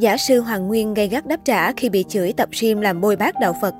Giả sư Hoàng Nguyên gây gắt đáp trả khi bị chửi tập gym làm bôi bác đạo Phật.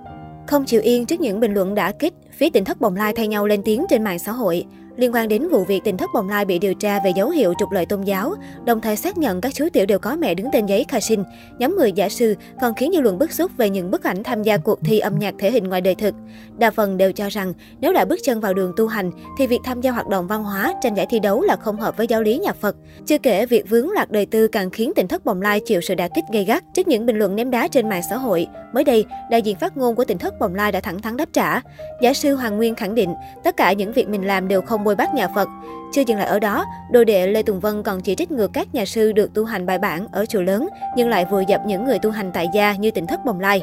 Không chịu yên trước những bình luận đã kích, phía tỉnh thất bồng lai thay nhau lên tiếng trên mạng xã hội. Liên quan đến vụ việc tỉnh thất bồng lai bị điều tra về dấu hiệu trục lợi tôn giáo, đồng thời xác nhận các chú tiểu đều có mẹ đứng tên giấy khai sinh, nhóm người giả sư còn khiến dư luận bức xúc về những bức ảnh tham gia cuộc thi âm nhạc thể hình ngoài đời thực. Đa phần đều cho rằng nếu đã bước chân vào đường tu hành thì việc tham gia hoạt động văn hóa, tranh giải thi đấu là không hợp với giáo lý nhà Phật. Chưa kể việc vướng lạc đời tư càng khiến tỉnh thất bồng lai chịu sự đả kích gây gắt trước những bình luận ném đá trên mạng xã hội. Mới đây, đại diện phát ngôn của tỉnh thất bồng lai đã thẳng thắn đáp trả. Giả sư Hoàng Nguyên khẳng định tất cả những việc mình làm đều không môi bát nhà Phật. Chưa dừng lại ở đó, đồ đệ Lê Tùng Vân còn chỉ trích ngược các nhà sư được tu hành bài bản ở chùa lớn, nhưng lại vừa dập những người tu hành tại gia như tỉnh thất bồng lai.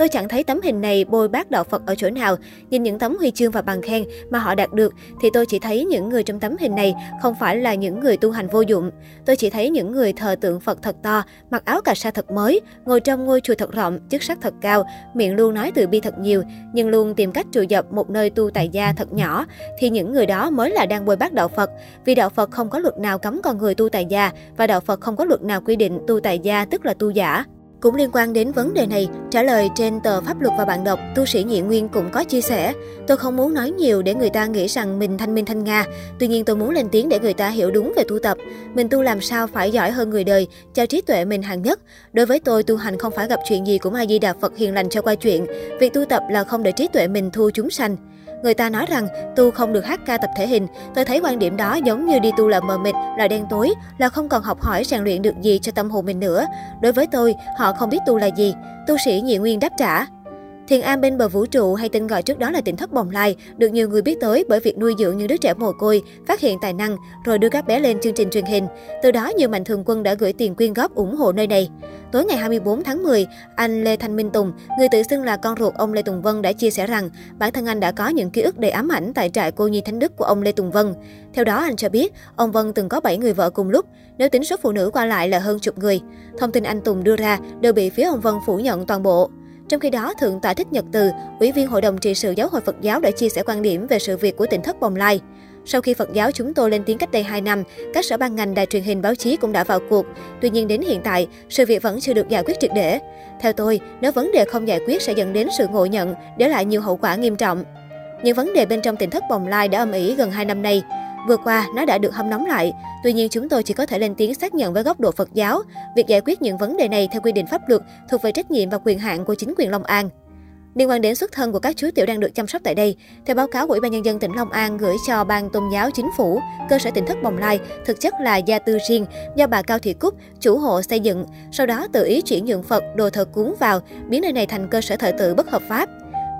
Tôi chẳng thấy tấm hình này bôi bác đạo Phật ở chỗ nào. Nhìn những tấm huy chương và bằng khen mà họ đạt được thì tôi chỉ thấy những người trong tấm hình này không phải là những người tu hành vô dụng. Tôi chỉ thấy những người thờ tượng Phật thật to, mặc áo cà sa thật mới, ngồi trong ngôi chùa thật rộng, chức sắc thật cao, miệng luôn nói từ bi thật nhiều, nhưng luôn tìm cách trụ dập một nơi tu tại gia thật nhỏ, thì những người đó mới là đang bôi bác đạo Phật. Vì đạo Phật không có luật nào cấm con người tu tại gia và đạo Phật không có luật nào quy định tu tại gia tức là tu giả. Cũng liên quan đến vấn đề này, trả lời trên tờ Pháp luật và bạn đọc, tu sĩ Nhị Nguyên cũng có chia sẻ. Tôi không muốn nói nhiều để người ta nghĩ rằng mình thanh minh thanh Nga. Tuy nhiên tôi muốn lên tiếng để người ta hiểu đúng về tu tập. Mình tu làm sao phải giỏi hơn người đời, cho trí tuệ mình hàng nhất. Đối với tôi, tu hành không phải gặp chuyện gì cũng ai di đà Phật hiền lành cho qua chuyện. Việc tu tập là không để trí tuệ mình thu chúng sanh. Người ta nói rằng tu không được hát ca tập thể hình. Tôi thấy quan điểm đó giống như đi tu là mờ mịt, là đen tối, là không còn học hỏi rèn luyện được gì cho tâm hồn mình nữa. Đối với tôi, họ không biết tu là gì. Tu sĩ Nhị Nguyên đáp trả. Thiền Am bên bờ vũ trụ hay tên gọi trước đó là tỉnh thất bồng lai được nhiều người biết tới bởi việc nuôi dưỡng những đứa trẻ mồ côi, phát hiện tài năng rồi đưa các bé lên chương trình truyền hình. Từ đó nhiều mạnh thường quân đã gửi tiền quyên góp ủng hộ nơi này. Tối ngày 24 tháng 10, anh Lê Thanh Minh Tùng, người tự xưng là con ruột ông Lê Tùng Vân đã chia sẻ rằng bản thân anh đã có những ký ức đầy ám ảnh tại trại cô nhi thánh đức của ông Lê Tùng Vân. Theo đó, anh cho biết ông Vân từng có 7 người vợ cùng lúc, nếu tính số phụ nữ qua lại là hơn chục người. Thông tin anh Tùng đưa ra đều bị phía ông Vân phủ nhận toàn bộ. Trong khi đó, Thượng tọa Thích Nhật Từ, Ủy viên Hội đồng trị sự Giáo hội Phật giáo đã chia sẻ quan điểm về sự việc của tỉnh thất Bồng Lai. Sau khi Phật giáo chúng tôi lên tiếng cách đây 2 năm, các sở ban ngành, đài truyền hình, báo chí cũng đã vào cuộc. Tuy nhiên đến hiện tại, sự việc vẫn chưa được giải quyết triệt để. Theo tôi, nếu vấn đề không giải quyết sẽ dẫn đến sự ngộ nhận, để lại nhiều hậu quả nghiêm trọng. Những vấn đề bên trong tỉnh thất Bồng Lai đã âm ỉ gần 2 năm nay. Vừa qua, nó đã được hâm nóng lại. Tuy nhiên, chúng tôi chỉ có thể lên tiếng xác nhận với góc độ Phật giáo. Việc giải quyết những vấn đề này theo quy định pháp luật thuộc về trách nhiệm và quyền hạn của chính quyền Long An. Liên quan đến xuất thân của các chú tiểu đang được chăm sóc tại đây, theo báo cáo của Ủy ban nhân dân tỉnh Long An gửi cho ban tôn giáo chính phủ, cơ sở tỉnh thất Bồng Lai thực chất là gia tư riêng do bà Cao Thị Cúc, chủ hộ xây dựng, sau đó tự ý chuyển nhượng Phật, đồ thờ cúng vào, biến nơi này thành cơ sở thờ tự bất hợp pháp.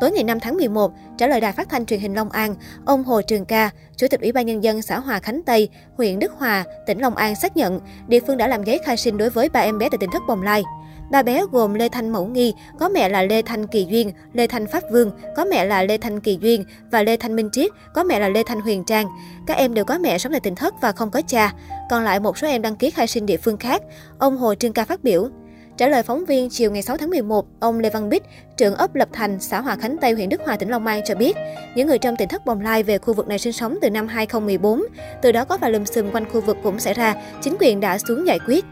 Tối ngày 5 tháng 11, trả lời đài phát thanh truyền hình Long An, ông Hồ Trường Ca, Chủ tịch Ủy ban Nhân dân xã Hòa Khánh Tây, huyện Đức Hòa, tỉnh Long An xác nhận địa phương đã làm giấy khai sinh đối với ba em bé tại tỉnh thất Bồng Lai. Ba bé gồm Lê Thanh Mẫu Nghi, có mẹ là Lê Thanh Kỳ Duyên, Lê Thanh Pháp Vương, có mẹ là Lê Thanh Kỳ Duyên và Lê Thanh Minh Triết, có mẹ là Lê Thanh Huyền Trang. Các em đều có mẹ sống tại tỉnh thất và không có cha. Còn lại một số em đăng ký khai sinh địa phương khác. Ông Hồ Trương Ca phát biểu. Trả lời phóng viên chiều ngày 6 tháng 11, ông Lê Văn Bích, trưởng ấp Lập Thành, xã Hòa Khánh Tây, huyện Đức Hòa, tỉnh Long An cho biết, những người trong tỉnh thất Bồng Lai về khu vực này sinh sống từ năm 2014. Từ đó có vài lùm xùm quanh khu vực cũng xảy ra, chính quyền đã xuống giải quyết.